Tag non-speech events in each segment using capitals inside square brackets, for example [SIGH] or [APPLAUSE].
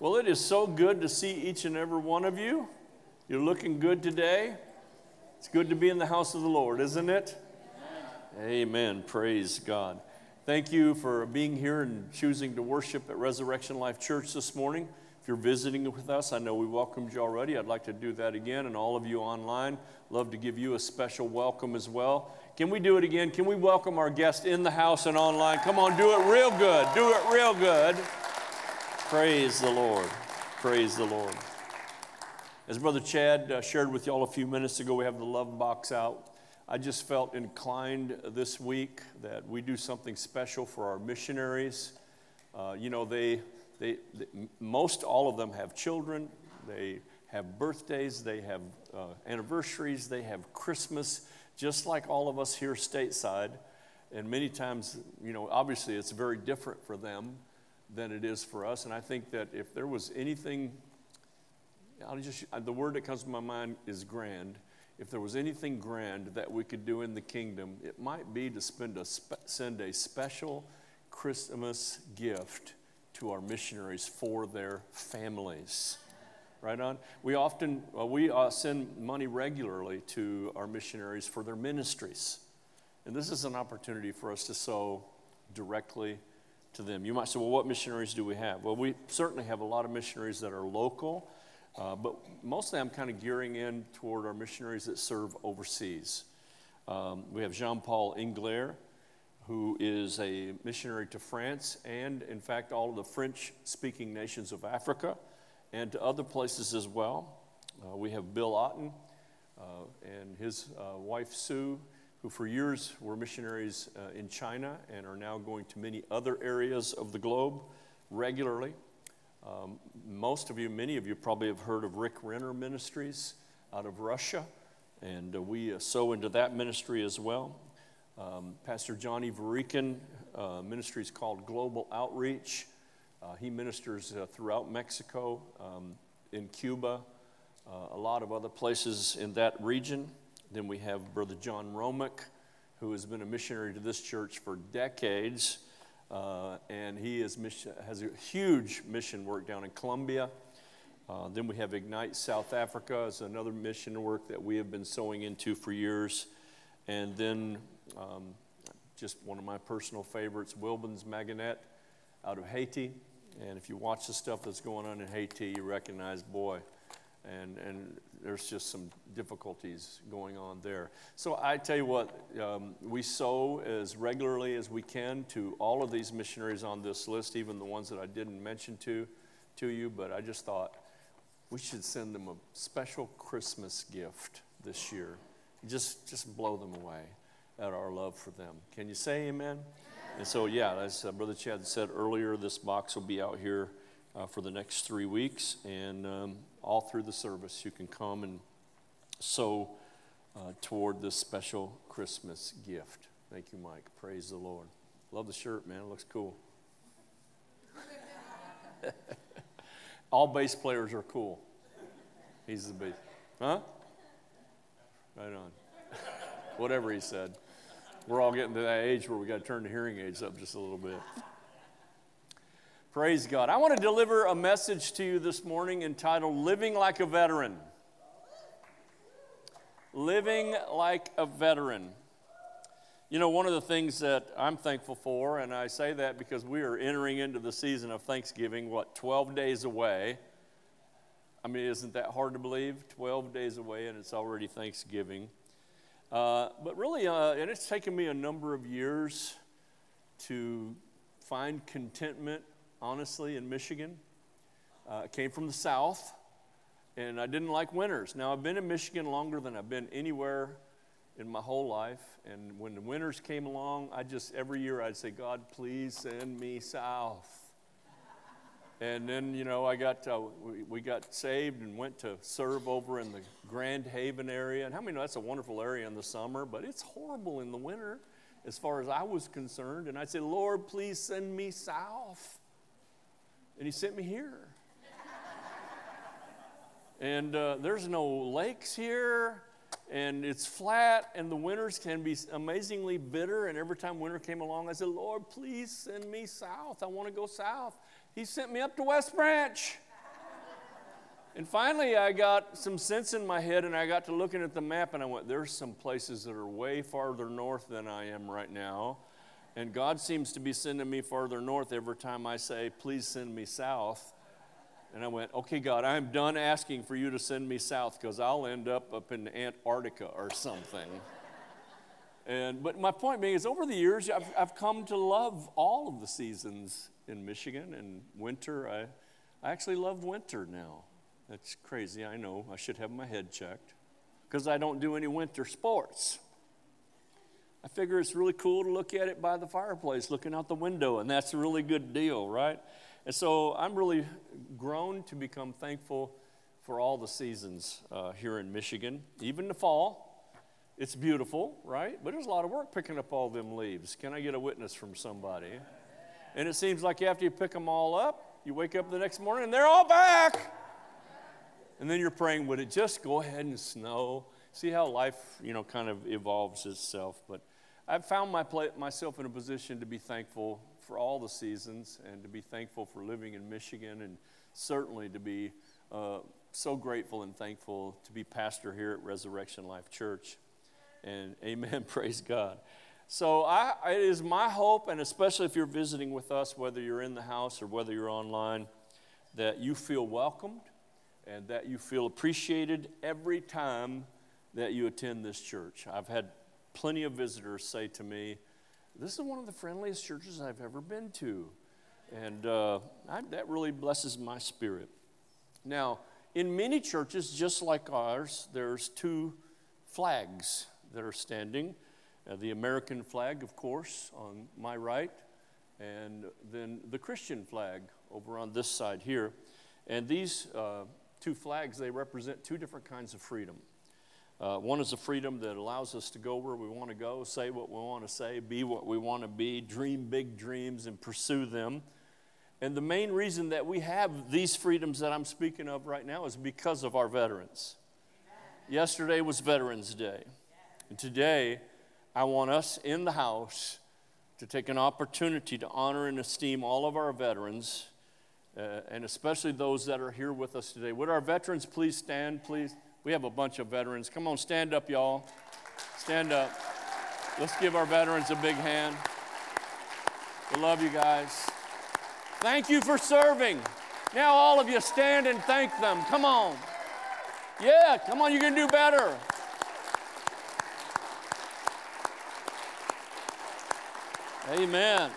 Well, it is so good to see each and every one of you. You're looking good today. It's good to be in the house of the Lord, isn't it? Amen. Amen. Praise God. Thank you for being here and choosing to worship at Resurrection Life Church this morning. If you're visiting with us, I know we welcomed you already. I'd like to do that again. And all of you online, love to give you a special welcome as well. Can we do it again? Can we welcome our guests in the house and online? Come on, do it real good. Do it real good. Praise the Lord. Praise the Lord. As Brother Chad uh, shared with y'all a few minutes ago, we have the love box out. I just felt inclined this week that we do something special for our missionaries. Uh, you know, they, they, they, most all of them have children, they have birthdays, they have uh, anniversaries, they have Christmas, just like all of us here stateside. And many times, you know, obviously it's very different for them than it is for us. And I think that if there was anything, I'll just, the word that comes to my mind is grand. If there was anything grand that we could do in the kingdom, it might be to spend a spe- send a special Christmas gift to our missionaries for their families. Right on. We often well, we uh, send money regularly to our missionaries for their ministries, and this is an opportunity for us to sow directly to them. You might say, well, what missionaries do we have? Well, we certainly have a lot of missionaries that are local, uh, but mostly I'm kind of gearing in toward our missionaries that serve overseas. Um, we have Jean Paul Ingler, who is a missionary to France and, in fact, all of the French speaking nations of Africa and to other places as well. Uh, we have Bill Otten uh, and his uh, wife Sue who for years were missionaries uh, in China and are now going to many other areas of the globe regularly. Um, most of you, many of you probably have heard of Rick Renner Ministries out of Russia, and uh, we uh, sow into that ministry as well. Um, Pastor Johnny Varikin uh, ministries called Global Outreach. Uh, he ministers uh, throughout Mexico, um, in Cuba, uh, a lot of other places in that region. Then we have Brother John Romick, who has been a missionary to this church for decades. Uh, and he is mission, has a huge mission work down in Colombia. Uh, then we have Ignite South Africa as another mission work that we have been sowing into for years. And then um, just one of my personal favorites, Wilbins Maganet out of Haiti. And if you watch the stuff that's going on in Haiti, you recognize, boy, and, and there's just some difficulties going on there. So I tell you what, um, we sow as regularly as we can to all of these missionaries on this list, even the ones that I didn't mention to, to you, but I just thought we should send them a special Christmas gift this year. Just, just blow them away at our love for them. Can you say amen? And so, yeah, as uh, Brother Chad said earlier, this box will be out here uh, for the next three weeks. And um, all through the service, you can come and sow uh, toward this special Christmas gift. Thank you, Mike. Praise the Lord. Love the shirt, man. It looks cool. [LAUGHS] all bass players are cool. He's the bass. Huh? Right on. [LAUGHS] Whatever he said. We're all getting to that age where we got to turn the hearing aids up just a little bit. Praise God. I want to deliver a message to you this morning entitled Living Like a Veteran. Living like a veteran. You know, one of the things that I'm thankful for, and I say that because we are entering into the season of Thanksgiving, what, 12 days away. I mean, isn't that hard to believe? 12 days away, and it's already Thanksgiving. Uh, but really, uh, and it's taken me a number of years to find contentment honestly, in Michigan. Uh, came from the South, and I didn't like winters. Now, I've been in Michigan longer than I've been anywhere in my whole life. And when the winters came along, I just, every year, I'd say, God, please send me south. And then, you know, I got, uh, we, we got saved and went to serve over in the Grand Haven area. And how many know that's a wonderful area in the summer, but it's horrible in the winter as far as I was concerned. And I'd say, Lord, please send me south. And he sent me here. and uh, there's no lakes here, and it's flat, and the winters can be amazingly bitter. And every time winter came along, I said, Lord, please send me south. I want to go south. He sent me up to West Branch. And finally, I got some sense in my head, and I got to looking at the map, and I went, There's some places that are way farther north than I am right now. And God seems to be sending me farther north every time I say, Please send me south. And I went, Okay, God, I'm done asking for you to send me south because I'll end up up in Antarctica or something. and, but my point being is, over the years, I've, I've come to love all of the seasons in Michigan and winter. I, I actually love winter now. That's crazy, I know. I should have my head checked because I don't do any winter sports. I figure it's really cool to look at it by the fireplace, looking out the window, and that's a really good deal, right? And so I'm really grown to become thankful for all the seasons uh, here in Michigan, even the fall. It's beautiful, right? But there's a lot of work picking up all them leaves. Can I get a witness from somebody? And it seems like after you pick them all up, you wake up the next morning and they're all back. And then you're praying, would it just go ahead and snow? See how life, you know, kind of evolves itself. But I've found my pla- myself in a position to be thankful for all the seasons and to be thankful for living in Michigan and certainly to be uh, so grateful and thankful to be pastor here at Resurrection Life Church. And [LAUGHS] amen, [LAUGHS] praise God. So I, it is my hope, and especially if you're visiting with us, whether you're in the house or whether you're online, that you feel welcomed and that you feel appreciated every time that you attend this church. I've had plenty of visitors say to me, This is one of the friendliest churches I've ever been to. And uh, I, that really blesses my spirit. Now, in many churches, just like ours, there's two flags that are standing uh, the American flag, of course, on my right, and then the Christian flag over on this side here. And these uh, two flags, they represent two different kinds of freedom. Uh, one is a freedom that allows us to go where we want to go, say what we want to say, be what we want to be, dream big dreams, and pursue them. And the main reason that we have these freedoms that I'm speaking of right now is because of our veterans. Yesterday was Veterans Day. And today, I want us in the house to take an opportunity to honor and esteem all of our veterans uh, and especially those that are here with us today. Would our veterans please stand, please? We have a bunch of veterans. Come on, stand up, y'all. Stand up. Let's give our veterans a big hand. We love you guys. Thank you for serving. Now, all of you stand and thank them. Come on. Yeah, come on, you can do better. Amen.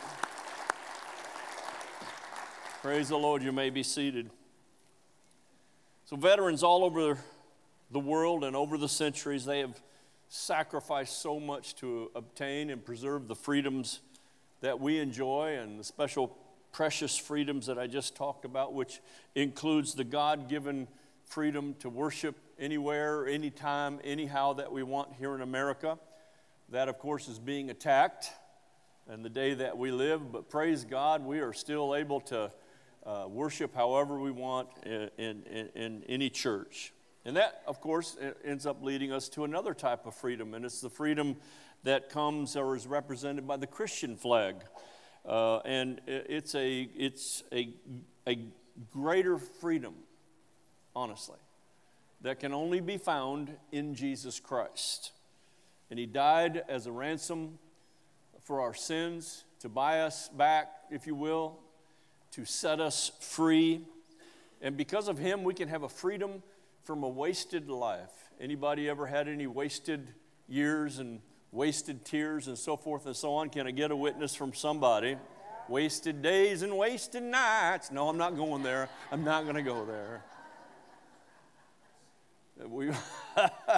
Praise the Lord. You may be seated. So, veterans all over the world and over the centuries, they have sacrificed so much to obtain and preserve the freedoms that we enjoy and the special precious freedoms that I just talked about, which includes the God given freedom to worship anywhere, anytime, anyhow that we want here in America. That, of course, is being attacked and the day that we live, but praise God, we are still able to uh, worship however we want in, in, in any church. And that, of course, ends up leading us to another type of freedom, and it's the freedom that comes or is represented by the Christian flag. Uh, and it's, a, it's a, a greater freedom, honestly, that can only be found in Jesus Christ. And He died as a ransom for our sins to buy us back, if you will, to set us free. And because of him, we can have a freedom from a wasted life. Anybody ever had any wasted years and wasted tears and so forth and so on? Can I get a witness from somebody? Wasted days and wasted nights. No, I'm not going there. I'm not going to go there. We,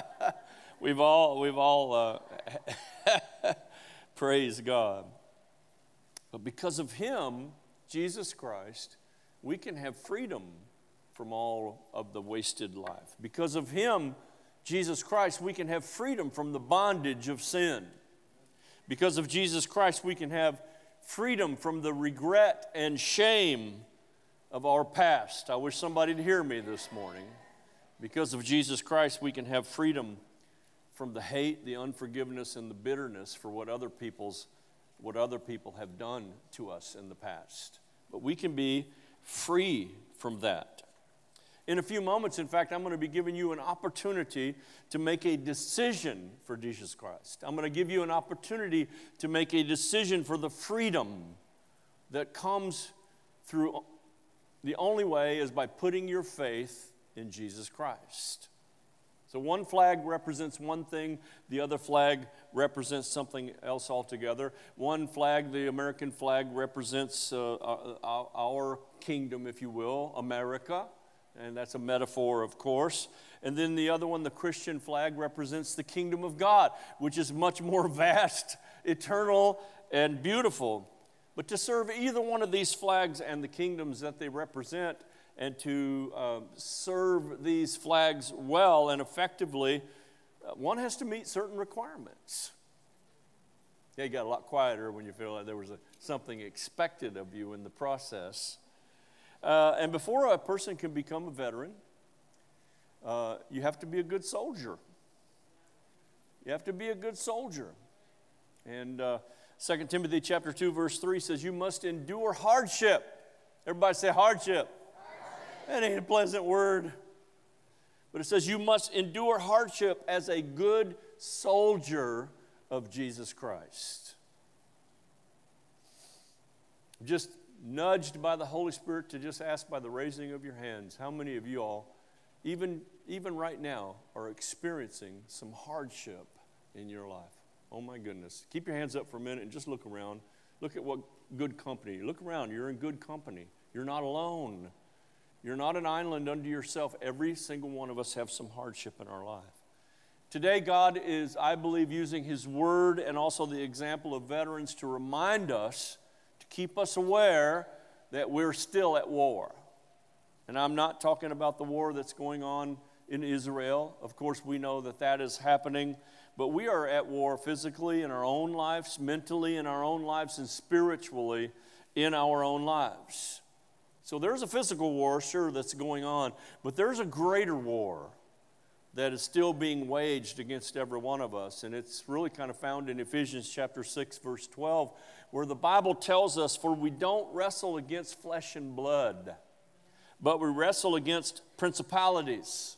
[LAUGHS] we've all, we've all uh, [LAUGHS] praise God. But because of Him, Jesus Christ, we can have freedom from all of the wasted life. Because of Him, Jesus Christ, we can have freedom from the bondage of sin. Because of Jesus Christ, we can have freedom from the regret and shame of our past. I wish somebody to hear me this morning. Because of Jesus Christ, we can have freedom from the hate, the unforgiveness, and the bitterness for what other people's what other people have done to us in the past but we can be free from that. In a few moments, in fact, I'm going to be giving you an opportunity to make a decision for Jesus Christ. I'm going to give you an opportunity to make a decision for the freedom that comes through the only way is by putting your faith in Jesus Christ. So one flag represents one thing, the other flag represents something else altogether. One flag, the American flag, represents uh, uh our kingdom, if you will, America, and that's a metaphor, of course. And then the other one, the Christian flag, represents the kingdom of God, which is much more [LAUGHS] vast, eternal, and beautiful. But to serve either one of these flags and the kingdoms that they represent, and to uh, serve these flags well and effectively, uh, one has to meet certain requirements. Yeah, you got a lot quieter when you feel like there was a, something expected of you in the process. Uh, and before a person can become a veteran, uh, you have to be a good soldier. You have to be a good soldier. And uh, 2 Timothy chapter 2, verse 3 says, You must endure hardship. Everybody say hardship. That ain't a pleasant word. But it says, You must endure hardship as a good soldier of Jesus Christ. Just nudged by the Holy Spirit to just ask by the raising of your hands, how many of you all, even, even right now, are experiencing some hardship in your life? Oh my goodness. Keep your hands up for a minute and just look around. Look at what good company. Look around. You're in good company. You're not alone. You're not an island unto yourself. Every single one of us have some hardship in our life. Today, God is, I believe, using His Word and also the example of veterans to remind us, keep us aware that we're still at war. And I'm not talking about the war that's going on in Israel. Of course, we know that that is happening. But we are at war physically in our own lives, mentally in our own lives, and spiritually in our own lives. So there's a physical war, sure, that's going on, but there's a greater war that is still being waged against every one of us. And it's really kind of found in Ephesians chapter 6, verse 12, where the Bible tells us, For we don't wrestle against flesh and blood, but we wrestle against principalities.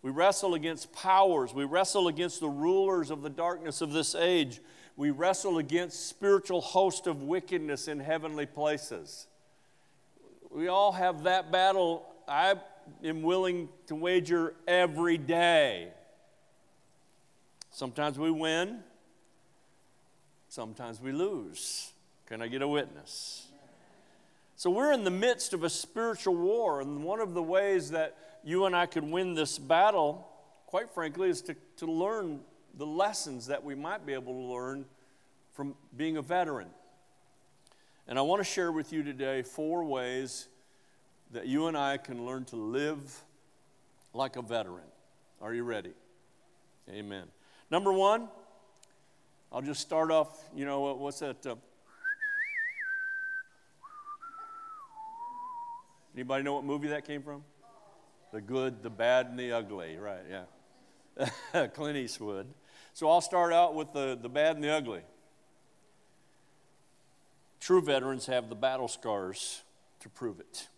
We wrestle against powers. We wrestle against the rulers of the darkness of this age. We wrestle against spiritual host of wickedness in heavenly places. We all have that battle. I am willing to wager every day. Sometimes we win, sometimes we lose. Can I get a witness? So we're in the midst of a spiritual war, and one of the ways that you and I could win this battle, quite frankly, is to, to learn the lessons that we might be able to learn from being a veteran. And I want to share with you today four ways that you and I can learn to live like a veteran. Are you ready? Amen. Number one, I'll just start off, you know, what's that? Uh, anybody know what movie that came from? The good, the bad, and the ugly, right, yeah. [LAUGHS] Clint Eastwood. So I'll start out with the, the bad and the ugly. True veterans have the battle scars to prove it.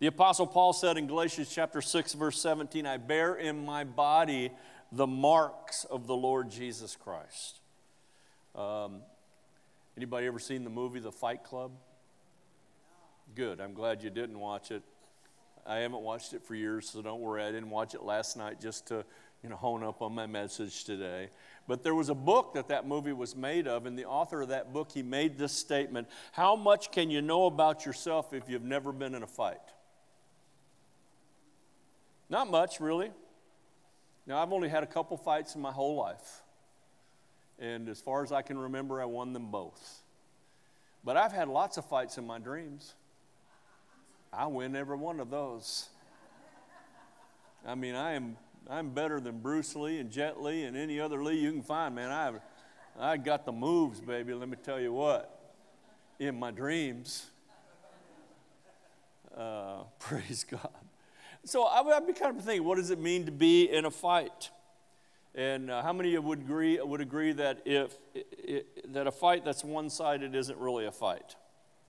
The Apostle Paul said in Galatians chapter 6, verse 17, I bear in my body the marks of the Lord Jesus Christ. Um, anybody ever seen the movie The Fight Club? Good. I'm glad you didn't watch it. I haven't watched it for years, so don't worry. I didn't watch it last night just to, you know, hone up on my message today. But there was a book that that movie was made of, and the author of that book, he made this statement How much can you know about yourself if you've never been in a fight? Not much, really. Now, I've only had a couple fights in my whole life. And as far as I can remember, I won them both. But I've had lots of fights in my dreams. I win every one of those. I mean, I am I'm better than Bruce Lee and Jet Li and any other Lee you can find, man. I've I got the moves, baby. Let me tell you what. In my dreams. Uh, [LAUGHS] praise God. So I would be kind of thinking, what does it mean to be in a fight? And uh, how many of you would agree, would agree that, if, it, that a fight that's one sided isn't really a fight?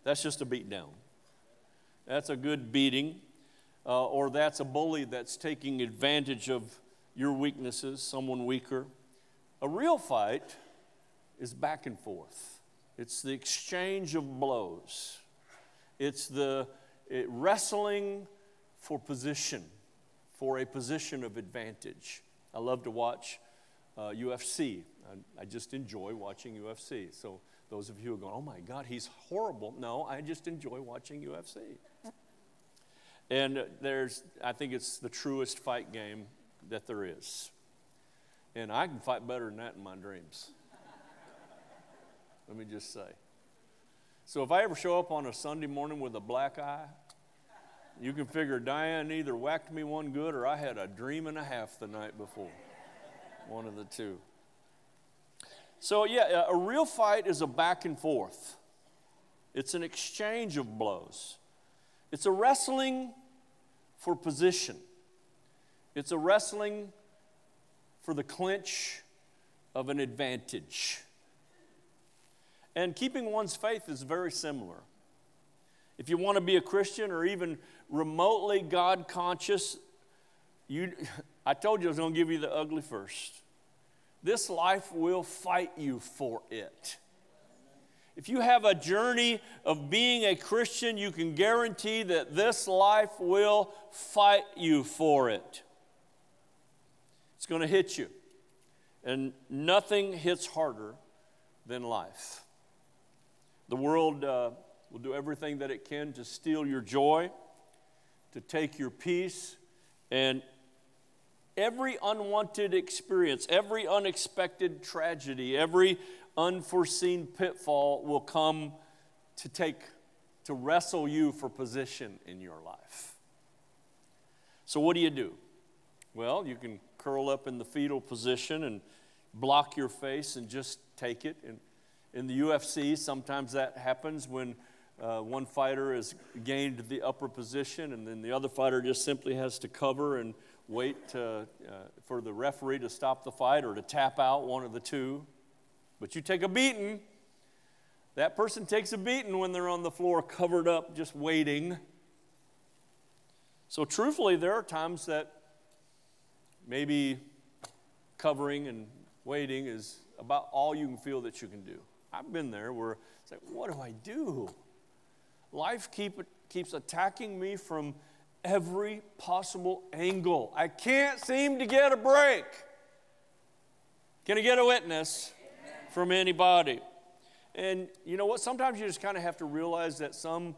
That's just a beat down. That's a good beating. uh, or that's a bully that's taking advantage of your weaknesses, someone weaker. A real fight is back and forth, it's the exchange of blows, it's the it, wrestling for position, for a position of advantage. I love to watch uh, UFC. I, I just enjoy watching UFC. So, those of you who are going, oh my God, he's horrible. No, I just enjoy watching UFC. And there's, I think it's the truest fight game that there is. And I can fight better than that in my dreams. Let me just say. So if I ever show up on a Sunday morning with a black eye, you can figure Diane either whacked me one good or I had a dream and a half the night before. One of the two. So, yeah, a real fight is a back and forth, it's an exchange of blows. It's a wrestling for position, it's a wrestling for the clinch of an advantage. And keeping one's faith is very similar. If you want to be a Christian or even remotely God conscious, you, [LAUGHS] I told you I was going to give you the ugly first. This life will fight you for it. If you have a journey of being a Christian, you can guarantee that this life will fight you for it. It's going to hit you. And nothing hits harder than life. The world uh, will do everything that it can to steal your joy, to take your peace, and every unwanted experience, every unexpected tragedy, every unforeseen pitfall will come to take, to wrestle you for position in your life. So, what do you do? Well, you can curl up in the fetal position and block your face and just take it. And in the UFC, sometimes that happens when uh, one fighter has gained the upper position and then the other fighter just simply has to cover and wait to, uh, for the referee to stop the fight or to tap out one of the two. But you take a beating. That person takes a beating when they're on the floor covered up, just waiting. So, truthfully, there are times that maybe covering and waiting is about all you can feel that you can do. I've been there where it's like, what do I do? Life keep, keeps attacking me from every possible angle. I can't seem to get a break. Can I get a witness? from anybody. And you know what? Sometimes you just kind of have to realize that some,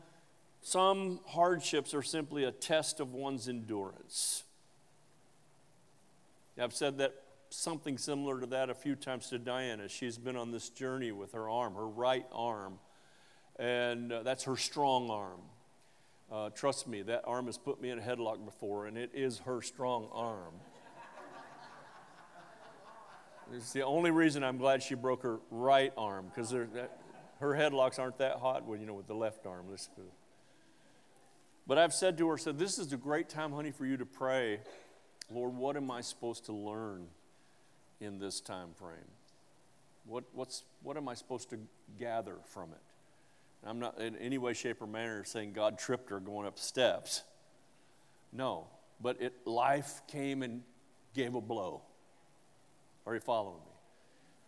some hardships are simply a test of one's endurance. I've said that something similar to that a few times to Diana. She's been on this journey with her arm, her right arm, and uh, that's her strong arm. Uh, trust me, that arm has put me in a headlock before, and it is her strong arm. It's the only reason I'm glad she broke her right arm because her headlocks aren't that hot when you know with the left arm. But I've said to her, said, this is a great time, honey, for you to pray. Lord, what am I supposed to learn in this time frame? What, what's, what am I supposed to gather from it? I'm not in any way, shape, or manner saying God tripped her going up steps. No, but it, life came and gave a blow. Are you following me?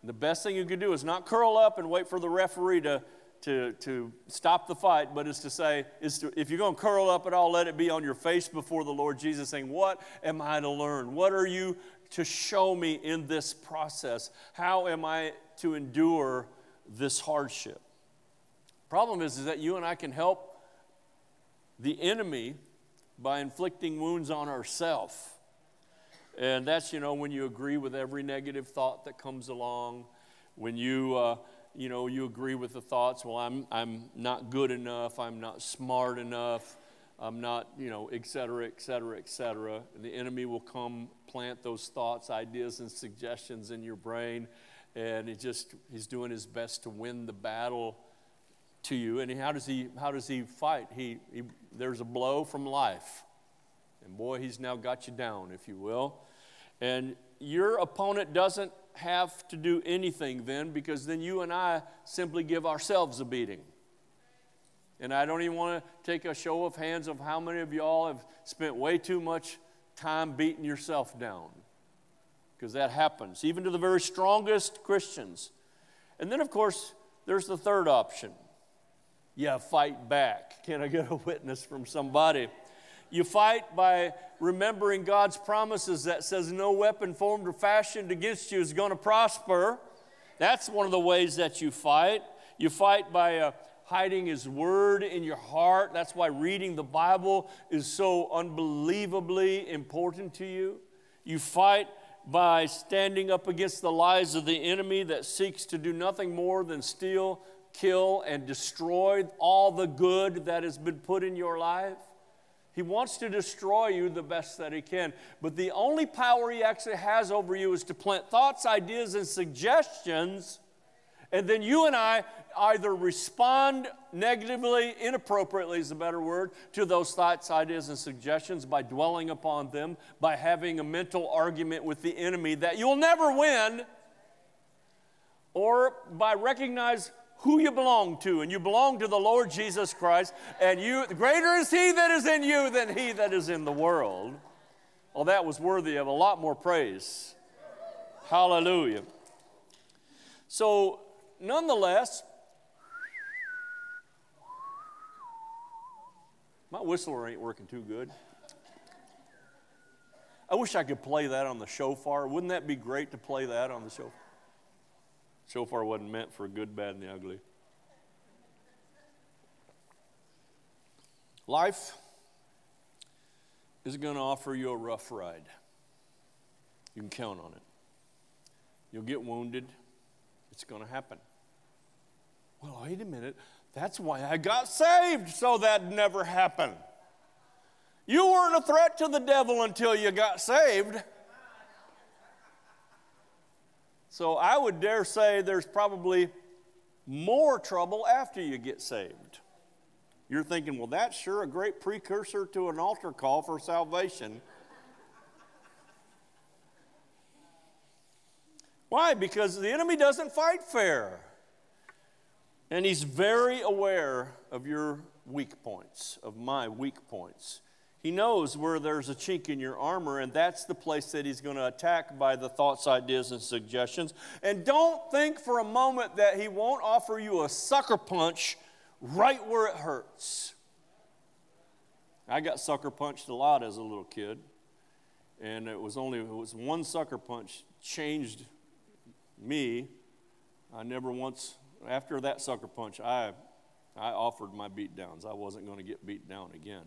And the best thing you can do is not curl up and wait for the referee to, to, to stop the fight, but is to say, is to, if you're going to curl up at all, let it be on your face before the Lord Jesus, saying, What am I to learn? What are you to show me in this process? How am I to endure this hardship? Problem is, is that you and I can help the enemy by inflicting wounds on ourselves. And that's, you know, when you agree with every negative thought that comes along, when you, uh, you know, you agree with the thoughts, well, I'm, I'm not good enough, I'm not smart enough, I'm not, you know, et cetera, et cetera, et cetera. And the enemy will come plant those thoughts, ideas, and suggestions in your brain. And he just, he's doing his best to win the battle to you. And how does he, how does he fight? He, he, there's a blow from life. And boy, he's now got you down, if you will. And your opponent doesn't have to do anything then because then you and I simply give ourselves a beating. And I don't even want to take a show of hands of how many of y'all have spent way too much time beating yourself down. Because that happens, even to the very strongest Christians. And then, of course, there's the third option. You fight back. Can I get a witness from somebody? You fight by remembering God's promises that says no weapon formed or fashioned against you is going to prosper. That's one of the ways that you fight. You fight by uh, hiding His Word in your heart. That's why reading the Bible is so unbelievably important to you. You fight by standing up against the lies of the enemy that seeks to do nothing more than steal, kill, and destroy all the good that has been put in your life. He wants to destroy you the best that he can. But the only power he actually has over you is to plant thoughts, ideas, and suggestions and then you and I either respond negatively, inappropriately is a better word, to those thoughts, ideas, and suggestions by dwelling upon them, by having a mental argument with the enemy that you'll never win, or by recognize who you belong to, and you belong to the Lord Jesus Christ, and you greater is He that is in you than He that is in the world. Well, that was worthy of a lot more praise. Hallelujah. So nonetheless, my whistler ain't working too good. I wish I could play that on the shofar. Wouldn't that be great to play that on the shofar? Shofar wasn't meant for good, bad, and the ugly. Life is going to offer you a rough ride. You can count on it. You'll get wounded. It's going to happen. Well, wait a minute. That's why I got saved, so that never happened. You weren't a threat to the devil until you got saved. So I would dare say there's probably more trouble after you get saved. You're thinking, well, that's sure a great precursor to an altar call for salvation. Why? Because the enemy doesn't fight fair. And he's very aware of your weak points, of my weak points. He knows where there's a chink in your armor, and that's the place that he's going to attack by the thoughts, ideas, and suggestions. And don't think for a moment that he won't offer you a sucker punch right where it hurts. I got sucker punched a lot as a little kid, and it was only it was one sucker punch changed me. I never once after that sucker punch, I, I offered my beat downs. I wasn't going to get beat down again.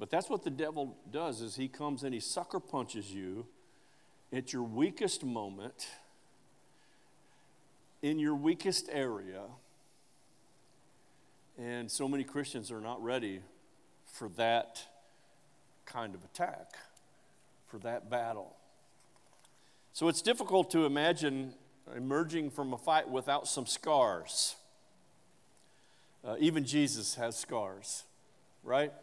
But that's what the devil does is he comes and he sucker punches you at your weakest moment, in your weakest area. And so many Christians are not ready for that kind of attack, for that battle. So it's difficult to imagine emerging from a fight without some scars. Uh, even Jesus has scars, right?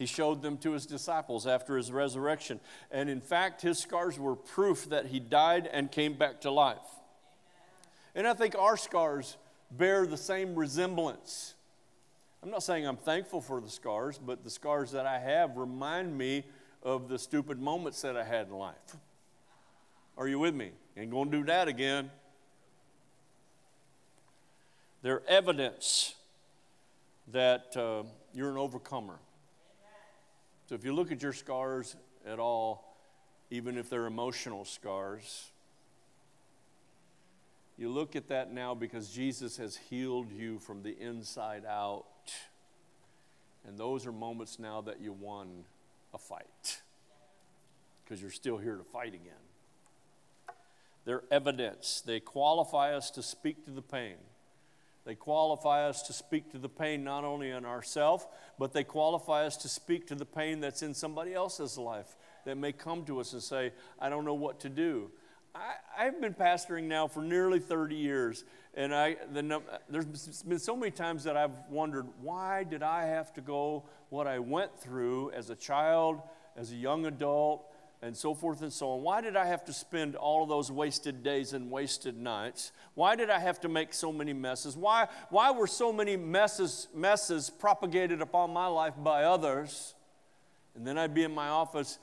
He showed them to his disciples after his resurrection. And in fact, his scars were proof that he died and came back to life. And I think our scars bear the same resemblance. I'm not saying I'm thankful for the scars, but the scars that I have remind me of the stupid moments that I had in life. Are you with me? Ain't to do that again. They're evidence that uh, you're an overcomer. So if you look at your scars at all, even if they're emotional scars, you look at that now because Jesus has healed you from the inside out. And those are moments now that you won a fight because you're still here to fight again. They're evidence. They qualify us to speak to the pain. They qualify us to speak to the pain not only in ourselves, but they qualify us to speak to the pain that's in somebody else's life that may come to us and say, I don't know what to do. I, have been pastoring now for nearly 30 years, and I, the, there's been so many times that I've wondered, why did I have to go what I went through as a child, as a young adult, and so forth and so on. Why did I have to spend all of those wasted days and wasted nights? Why did I have to make so many messes? Why, why were so many messes, messes propagated upon my life by others? And then I'd be in my office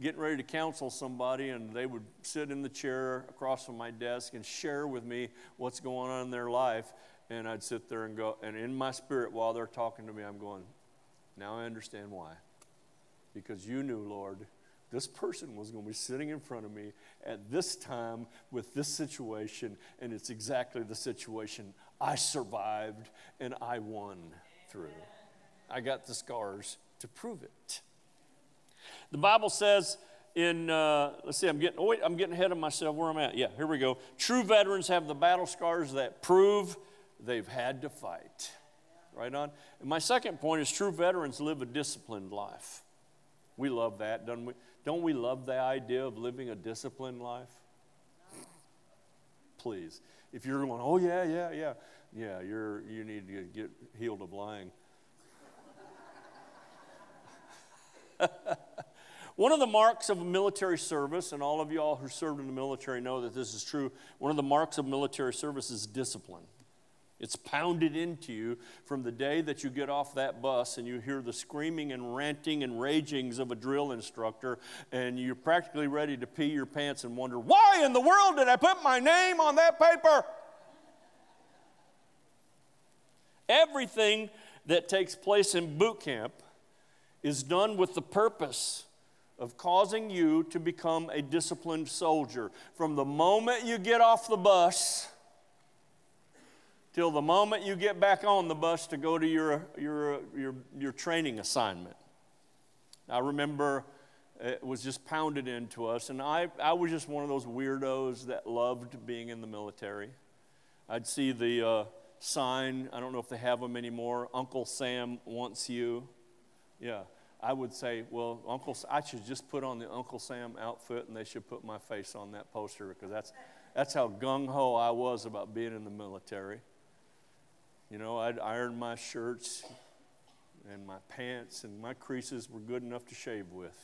getting ready to counsel somebody, and they would sit in the chair across from my desk and share with me what's going on in their life. And I'd sit there and go, and in my spirit, while they're talking to me, I'm going, now I understand why. Because you knew, Lord, this person was going to be sitting in front of me at this time with this situation, and it's exactly the situation I survived and I won through. I got the scars to prove it. The Bible says in, uh, let's see, I'm getting, oh wait, I'm getting ahead of myself where I'm at. Yeah, here we go. True veterans have the battle scars that prove they've had to fight. Right on. And my second point is true veterans live a disciplined life. We love that, don't we? Don't we love the idea of living a disciplined life? Please. If you're going, oh, yeah, yeah, yeah, yeah, you're, you need to get healed of lying. [LAUGHS] one of the marks of military service, and all of y'all who served in the military know that this is true, one of the marks of military service is discipline. It's pounded into you from the day that you get off that bus and you hear the screaming and ranting and ragings of a drill instructor, and you're practically ready to pee your pants and wonder, why in the world did I put my name on that paper? Everything that takes place in boot camp is done with the purpose of causing you to become a disciplined soldier. From the moment you get off the bus, till the moment you get back on the bus to go to your, your, your, your training assignment. I remember it was just pounded into us, and I, I was just one of those weirdos that loved being in the military. I'd see the uh, sign, I don't know if they have them anymore, Uncle Sam wants you. Yeah. I would say, well, Uncle, I should just put on the Uncle Sam outfit and they should put my face on that poster because that's, that's how gung ho I was about being in the military. You know, I'd iron my shirts and my pants, and my creases were good enough to shave with.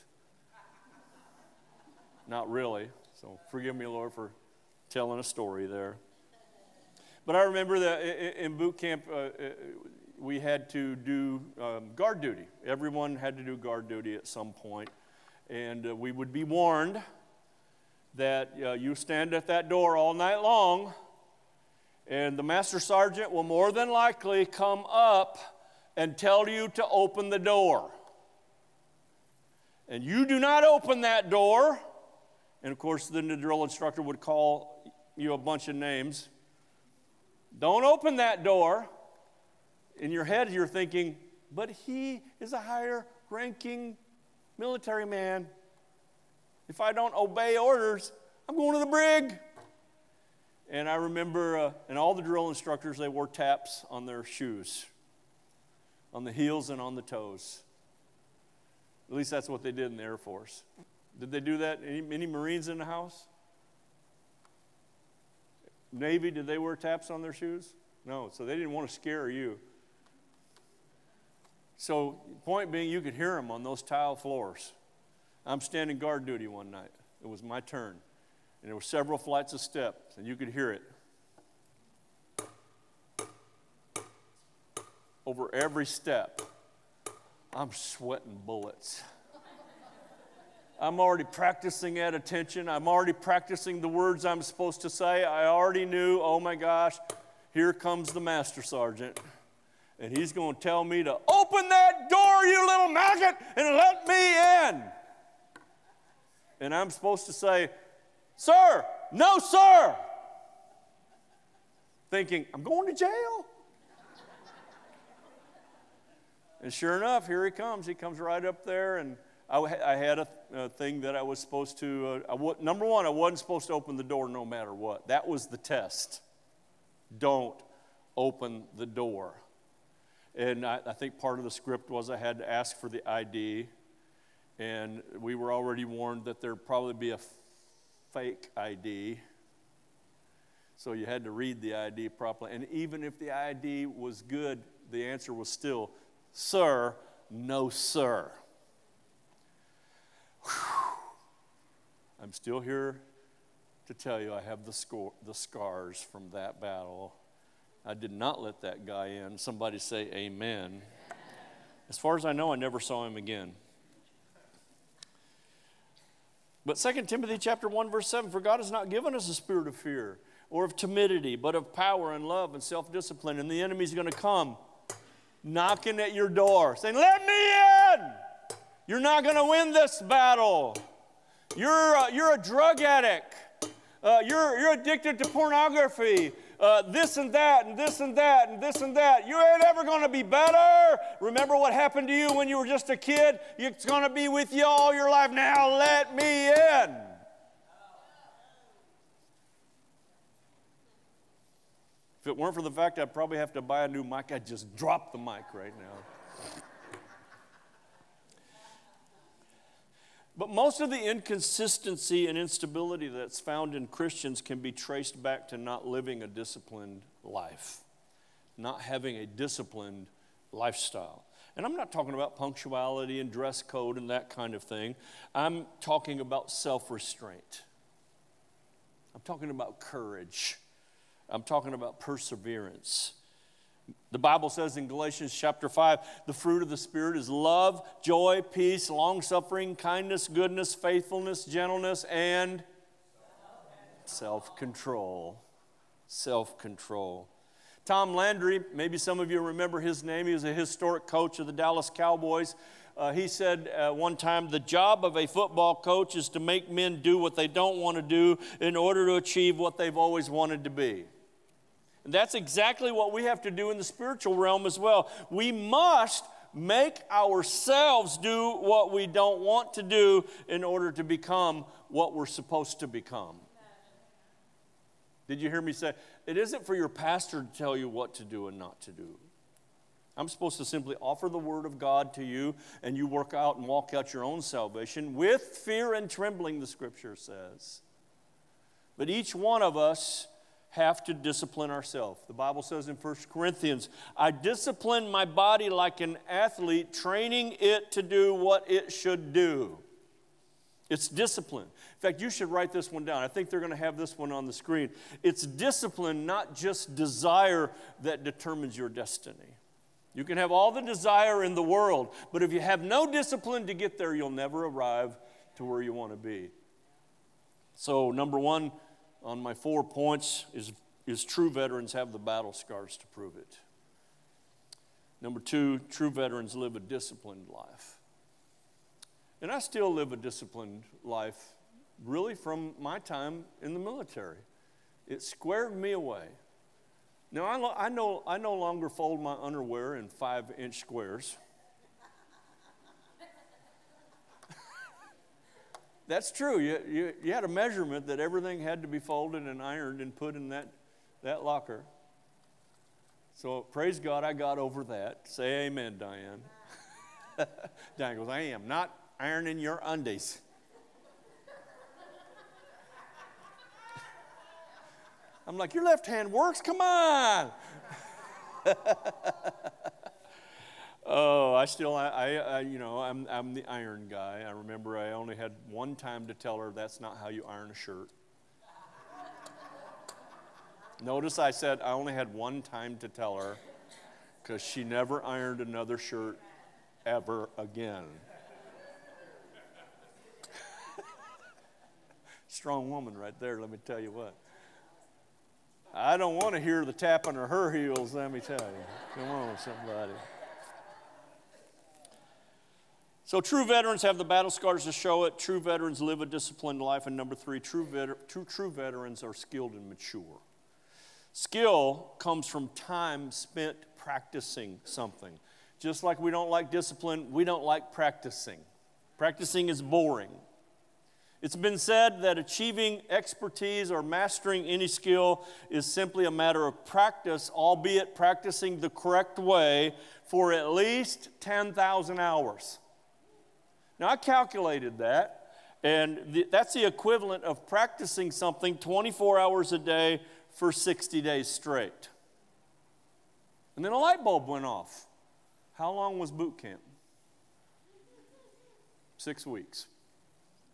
Not really. So forgive me, Lord, for telling a story there. But I remember that in boot camp, uh, uh, we had to do um, guard duty. Everyone had to do guard duty at some point. And uh, we would be warned that uh, you stand at that door all night long and the master sergeant will more than likely come up and tell you to open the door. And you do not open that door. And of course, then the drill instructor would call you a bunch of names. Don't open that door. In your head, you're thinking, but he is a higher ranking military man. If I don't obey orders, I'm going to the brig. And I remember, uh, and all the drill instructors, they wore taps on their shoes, on the heels and on the toes. At least that's what they did in the Air Force. Did they do that? Any, any Marines in the house? Navy, did they wear taps on their shoes? No, so they didn't want to scare you. So, point being, you could hear them on those tile floors. I'm standing guard duty one night. It was my turn. And there were several flights of steps, and you could hear it. Over every step, I'm sweating bullets. I'm already practicing at attention. I'm already practicing the words I'm supposed to say. I already knew, oh my gosh, here comes the master sergeant. And he's going to tell me to open that door, you little maggot, and let me in. And I'm supposed to say, Sir, no, sir. Thinking, I'm going to jail. and sure enough, here he comes. He comes right up there, and I, I had a, a, thing that I was supposed to. Uh, number one, I wasn't supposed to open the door no matter what. That was the test. Don't open the door. And I, I think part of the script was I had to ask for the ID, and we were already warned that there'd probably be a fake ID. So you had to read the ID properly. And even if the ID was good, the answer was still, Sir, no, sir. Whew. I'm still here to tell you I have the, score, the scars from that battle. I did not let that guy in. Somebody say amen. As far as I know, I never saw him again. But 2 Timothy chapter 1 verse 7 for God has not given us a spirit of fear or of timidity, but of power and love and self-discipline. And the enemy's going to come knocking at your door saying, "Let me in." You're not going to win this battle. You're a, you're a drug addict. Uh, you're, you're addicted to pornography. Uh, this and that, and this and that, and this and that. You ain't ever going to be better. Remember what happened to you when you were just a kid? It's going to be with you all your life. Now let me in. If it weren't for the fact I'd probably have to buy a new mic, I'd just drop the mic right now. But most of the inconsistency and instability that's found in Christians can be traced back to not living a disciplined life, not having a disciplined lifestyle. And I'm not talking about punctuality and dress code and that kind of thing. I'm talking about self restraint. I'm talking about courage. I'm talking about perseverance. The Bible says in Galatians chapter 5 the fruit of the Spirit is love, joy, peace, long suffering, kindness, goodness, faithfulness, gentleness, and self control. Self control. Tom Landry, maybe some of you remember his name. He was a historic coach of the Dallas Cowboys. Uh, he said uh, one time, The job of a football coach is to make men do what they don't want to do in order to achieve what they've always wanted to be. And that's exactly what we have to do in the spiritual realm as well. We must make ourselves do what we don't want to do in order to become what we're supposed to become. Did you hear me say? It isn't for your pastor to tell you what to do and not to do. I'm supposed to simply offer the word of God to you, and you work out and walk out your own salvation with fear and trembling, the scripture says. But each one of us have to discipline ourselves. The Bible says in 1 Corinthians, I discipline my body like an athlete, training it to do what it should do. It's discipline. In fact, you should write this one down. I think they're going to have this one on the screen. It's discipline, not just desire, that determines your destiny. You can have all the desire in the world, but if you have no discipline to get there, you'll never arrive to where you want to be. So, number one, on my four points is, is true veterans have the battle scars to prove it. Number two, true veterans live a disciplined life. And I still live a disciplined life, really, from my time in the military. It squared me away. Now, I, I, know, I no longer fold my underwear in five inch squares. That's true. You, you, you had a measurement that everything had to be folded and ironed and put in that, that locker. So praise God, I got over that. Say amen, Diane. [LAUGHS] Diane goes, I am not ironing your undies. I'm like, your left hand works? Come on. [LAUGHS] Oh, I still, I, I, you know, I'm, I'm the iron guy. I remember I only had one time to tell her that's not how you iron a shirt. Notice I said I only had one time to tell her because she never ironed another shirt ever again. [LAUGHS] Strong woman right there, let me tell you what. I don't want to hear the tapping of her heels, let me tell you. Come on, somebody. So, true veterans have the battle scars to show it. True veterans live a disciplined life. And number three, true, true, true veterans are skilled and mature. Skill comes from time spent practicing something. Just like we don't like discipline, we don't like practicing. Practicing is boring. It's been said that achieving expertise or mastering any skill is simply a matter of practice, albeit practicing the correct way for at least 10,000 hours. Now, I calculated that, and that's the equivalent of practicing something 24 hours a day for 60 days straight. And then a light bulb went off. How long was boot camp? Six weeks,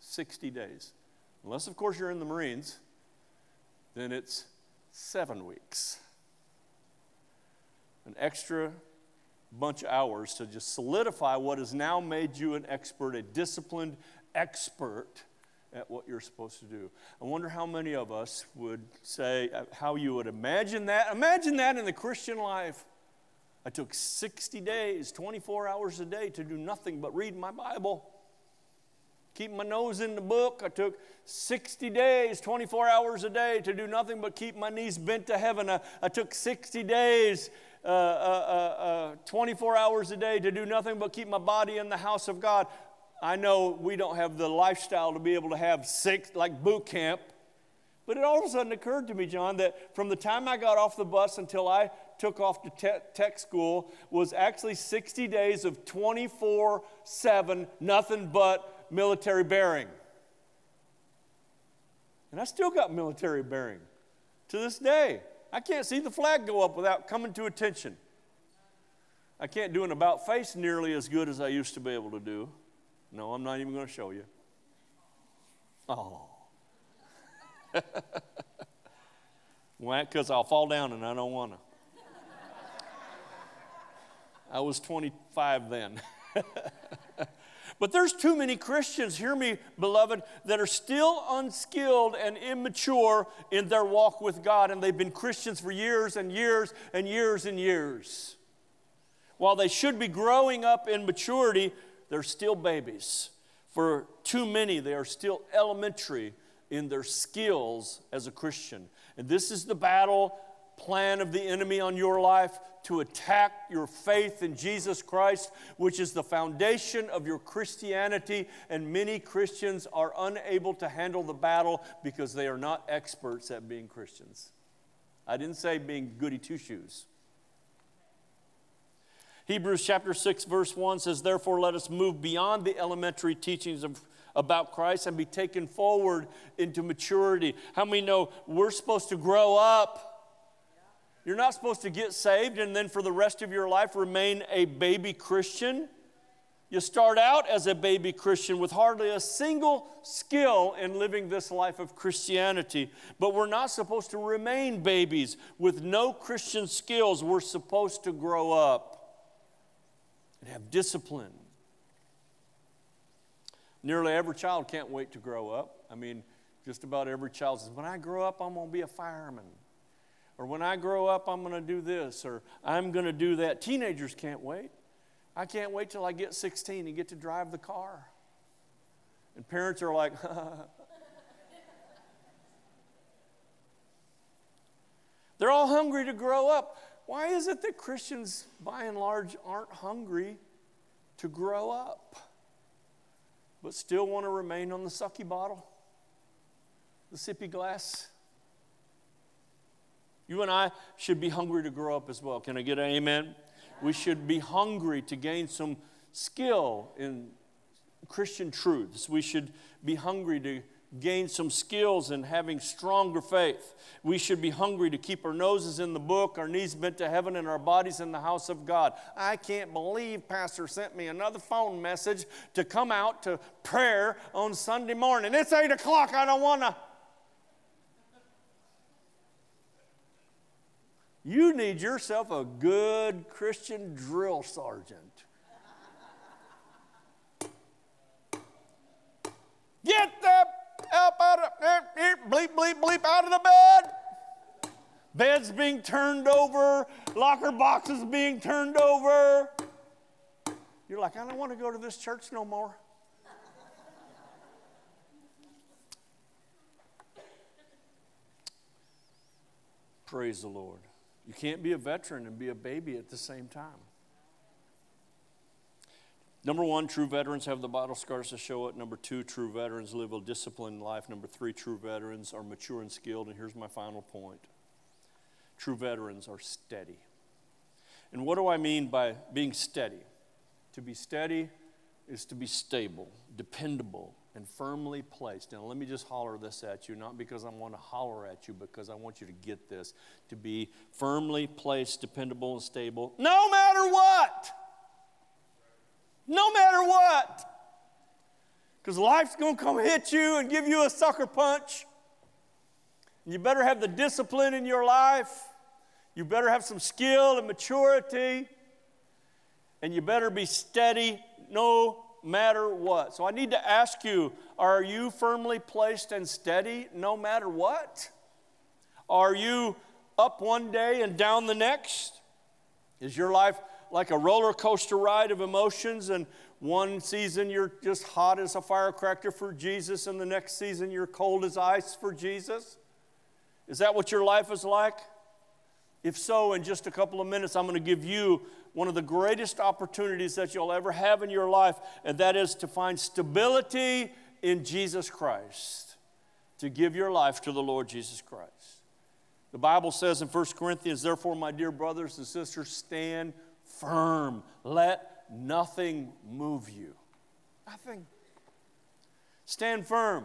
60 days. unless, of course, you're in the Marines, then it's seven weeks. An extra bunch of hours to just solidify what has now made you an expert, a disciplined expert at what you're supposed to do. I wonder how many of us would say, uh, how you would imagine that. Imagine that in the Christian life. I took 60 days, 24 hours a day to do nothing but read my Bible. Keep my nose in the book. I took 60 days, 24 hours a day to do nothing but keep my knees bent to heaven. I, I took 60 days, uh, uh, uh, uh 24 hours a day to do nothing but keep my body in the house of God. I know we don't have the lifestyle to be able to have six, like boot camp. But it all of a sudden occurred to me, John, that from the time I got off the bus until I took off to te- tech school was actually 60 days of 24 7, nothing but military bearing. And I still got military bearing to this day. I can't see the flag go up without coming to attention. I can't do an about face nearly as good as I used to be able to do. No, I'm not even going to show you. Oh. [LAUGHS] Why? Because I'll fall down and I don't want to. I was 25 then. [LAUGHS] but there's too many Christians, hear me, beloved, that are still unskilled and immature in their walk with God, and they've been Christians for years and years and years and years. While they should be growing up in maturity, they're still babies. For too many, they are still elementary in their skills as a Christian. And this is the battle plan of the enemy on your life to attack your faith in Jesus Christ, which is the foundation of your Christianity. And many Christians are unable to handle the battle because they are not experts at being Christians. I didn't say being goody two shoes. Hebrews chapter 6, verse 1 says, Therefore, let us move beyond the elementary teachings of, about Christ and be taken forward into maturity. How many know we're supposed to grow up? You're not supposed to get saved and then for the rest of your life remain a baby Christian. You start out as a baby Christian with hardly a single skill in living this life of Christianity. But we're not supposed to remain babies with no Christian skills. We're supposed to grow up and have discipline. Nearly every child can't wait to grow up. I mean, just about every child says, When I grow up, I'm going to be a fireman. Or when I grow up, I'm going to do this. Or I'm going to do that. Teenagers can't wait. I can't wait till I get 16 and get to drive the car. And parents are like, [LAUGHS] They're all hungry to grow up. Why is it that Christians, by and large, aren't hungry to grow up, but still want to remain on the sucky bottle, the sippy glass? You and I should be hungry to grow up as well. Can I get an amen? We should be hungry to gain some skill in Christian truths. We should be hungry to gain some skills in having stronger faith. We should be hungry to keep our noses in the book, our knees bent to heaven, and our bodies in the house of God. I can't believe Pastor sent me another phone message to come out to prayer on Sunday morning. It's 8 o'clock. I don't want to. You need yourself a good Christian drill sergeant. Get the up out of eh, eh, bleep, bleep, bleep out of the bed. Beds being turned over, locker boxes being turned over. You're like, I don't want to go to this church no more. Praise the Lord. You can't be a veteran and be a baby at the same time. Number one, true veterans have the battle scars to show it. Number two, true veterans live a disciplined life. Number three, true veterans are mature and skilled. And here's my final point true veterans are steady. And what do I mean by being steady? To be steady is to be stable, dependable, and firmly placed. Now, let me just holler this at you, not because I want to holler at you, because I want you to get this. To be firmly placed, dependable, and stable, no matter what. No matter what. Because life's going to come hit you and give you a sucker punch. You better have the discipline in your life. You better have some skill and maturity. And you better be steady no matter what. So I need to ask you are you firmly placed and steady no matter what? Are you up one day and down the next? Is your life like a roller coaster ride of emotions and one season you're just hot as a firecracker for Jesus, and the next season you're cold as ice for Jesus? Is that what your life is like? If so, in just a couple of minutes, I'm going to give you one of the greatest opportunities that you'll ever have in your life, and that is to find stability in Jesus Christ, to give your life to the Lord Jesus Christ. The Bible says in 1 Corinthians, therefore, my dear brothers and sisters, stand firm. Let nothing move you. Nothing. Stand firm,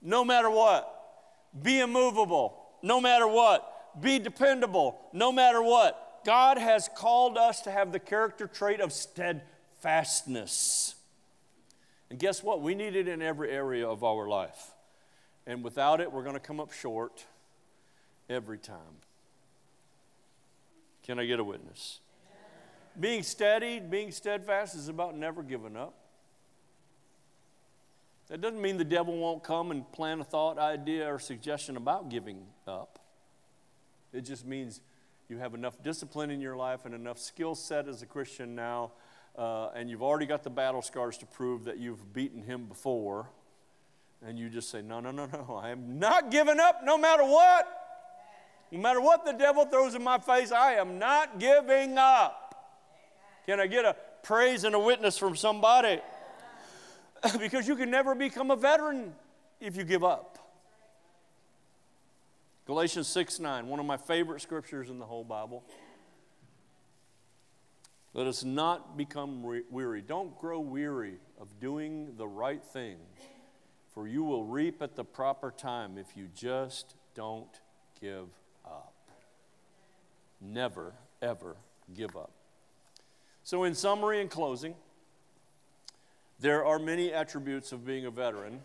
no matter what. Be immovable, no matter what. Be dependable, no matter what. God has called us to have the character trait of steadfastness. And guess what? We need it in every area of our life. And without it, we're going to come up short every time. Can I get a witness? being steady, being steadfast is about never giving up. That doesn't mean the devil won't come and plant a thought, idea, or suggestion about giving up. It just means you have enough discipline in your life and enough skill set as a Christian now, uh, and you've already got the battle scars to prove that you've beaten him before. And you just say, No, no, no, no, I am not giving up no matter what. No matter what the devil throws in my face, I am not giving up. Can I get a praise and a witness from somebody? [LAUGHS] because you can never become a veteran if you give up. Galatians 6 9, one of my favorite scriptures in the whole Bible. Let us not become weary. Don't grow weary of doing the right thing, for you will reap at the proper time if you just don't give up. Never, ever give up. So, in summary and closing, there are many attributes of being a veteran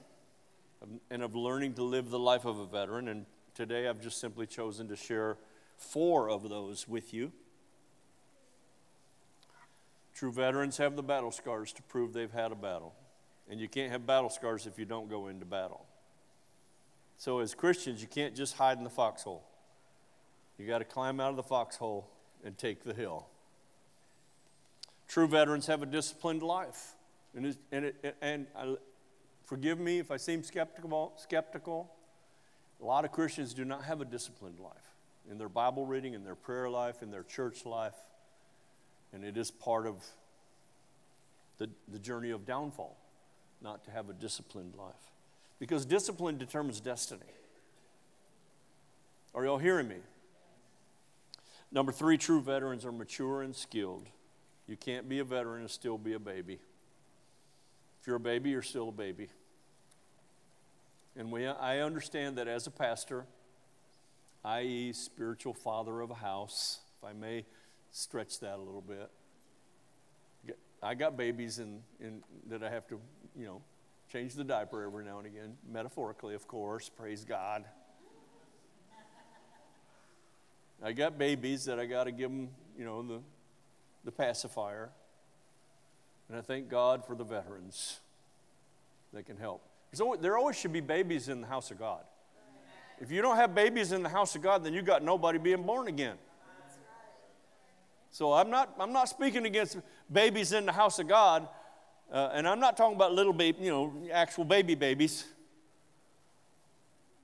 and of learning to live the life of a veteran. And today I've just simply chosen to share four of those with you. True veterans have the battle scars to prove they've had a battle. And you can't have battle scars if you don't go into battle. So, as Christians, you can't just hide in the foxhole. You got to climb out of the foxhole and take the hill. True veterans have a disciplined life. And, and, it, and I, forgive me if I seem skeptical, skeptical. A lot of Christians do not have a disciplined life in their Bible reading, in their prayer life, in their church life. And it is part of the, the journey of downfall not to have a disciplined life. Because discipline determines destiny. Are y'all hearing me? Number three, true veterans are mature and skilled. You can't be a veteran and still be a baby. If you're a baby, you're still a baby. And we, I understand that as a pastor, i.e., spiritual father of a house, if I may stretch that a little bit, I got babies that I have to, you know, change the diaper every now and again, metaphorically, of course, praise God. I got babies that I got to give them, you know, the the pacifier. And I thank God for the veterans that can help. Always, there always should be babies in the house of God. If you don't have babies in the house of God, then you got nobody being born again. So I'm not, I'm not speaking against babies in the house of God, uh, and I'm not talking about little baby, you know, actual baby babies.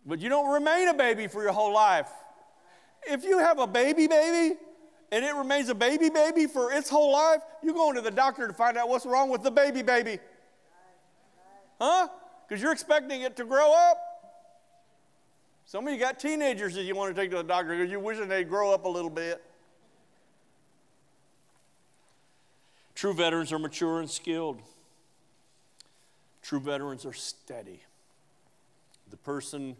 But you don't remain a baby for your whole life. If you have a baby baby, and it remains a baby baby for its whole life, you're going to the doctor to find out what's wrong with the baby baby. Huh? Because you're expecting it to grow up. Some of you got teenagers that you want to take to the doctor because you're wishing they'd grow up a little bit. True veterans are mature and skilled. True veterans are steady. The person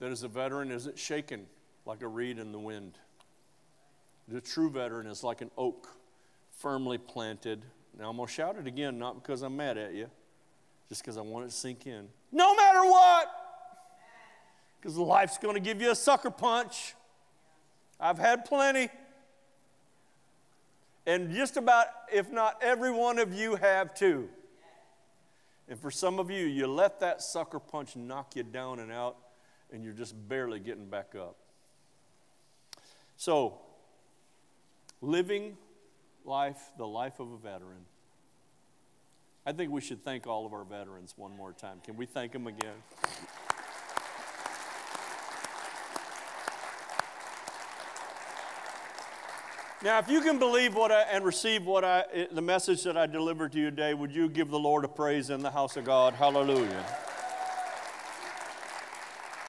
that is a veteran isn't shaken like a reed in the wind. The true veteran is like an oak firmly planted. Now I'm going to shout it again, not because I'm mad at you, just because I want it to sink in. No matter what, because life's going to give you a sucker punch. I've had plenty. And just about, if not every one of you have too. And for some of you, you let that sucker punch knock you down and out, and you're just barely getting back up. So, living life, the life of a veteran. I think we should thank all of our veterans one more time. Can we thank them again? Now, if you can believe what I, and receive what I, the message that I delivered to you today, would you give the Lord a praise in the house of God? Hallelujah.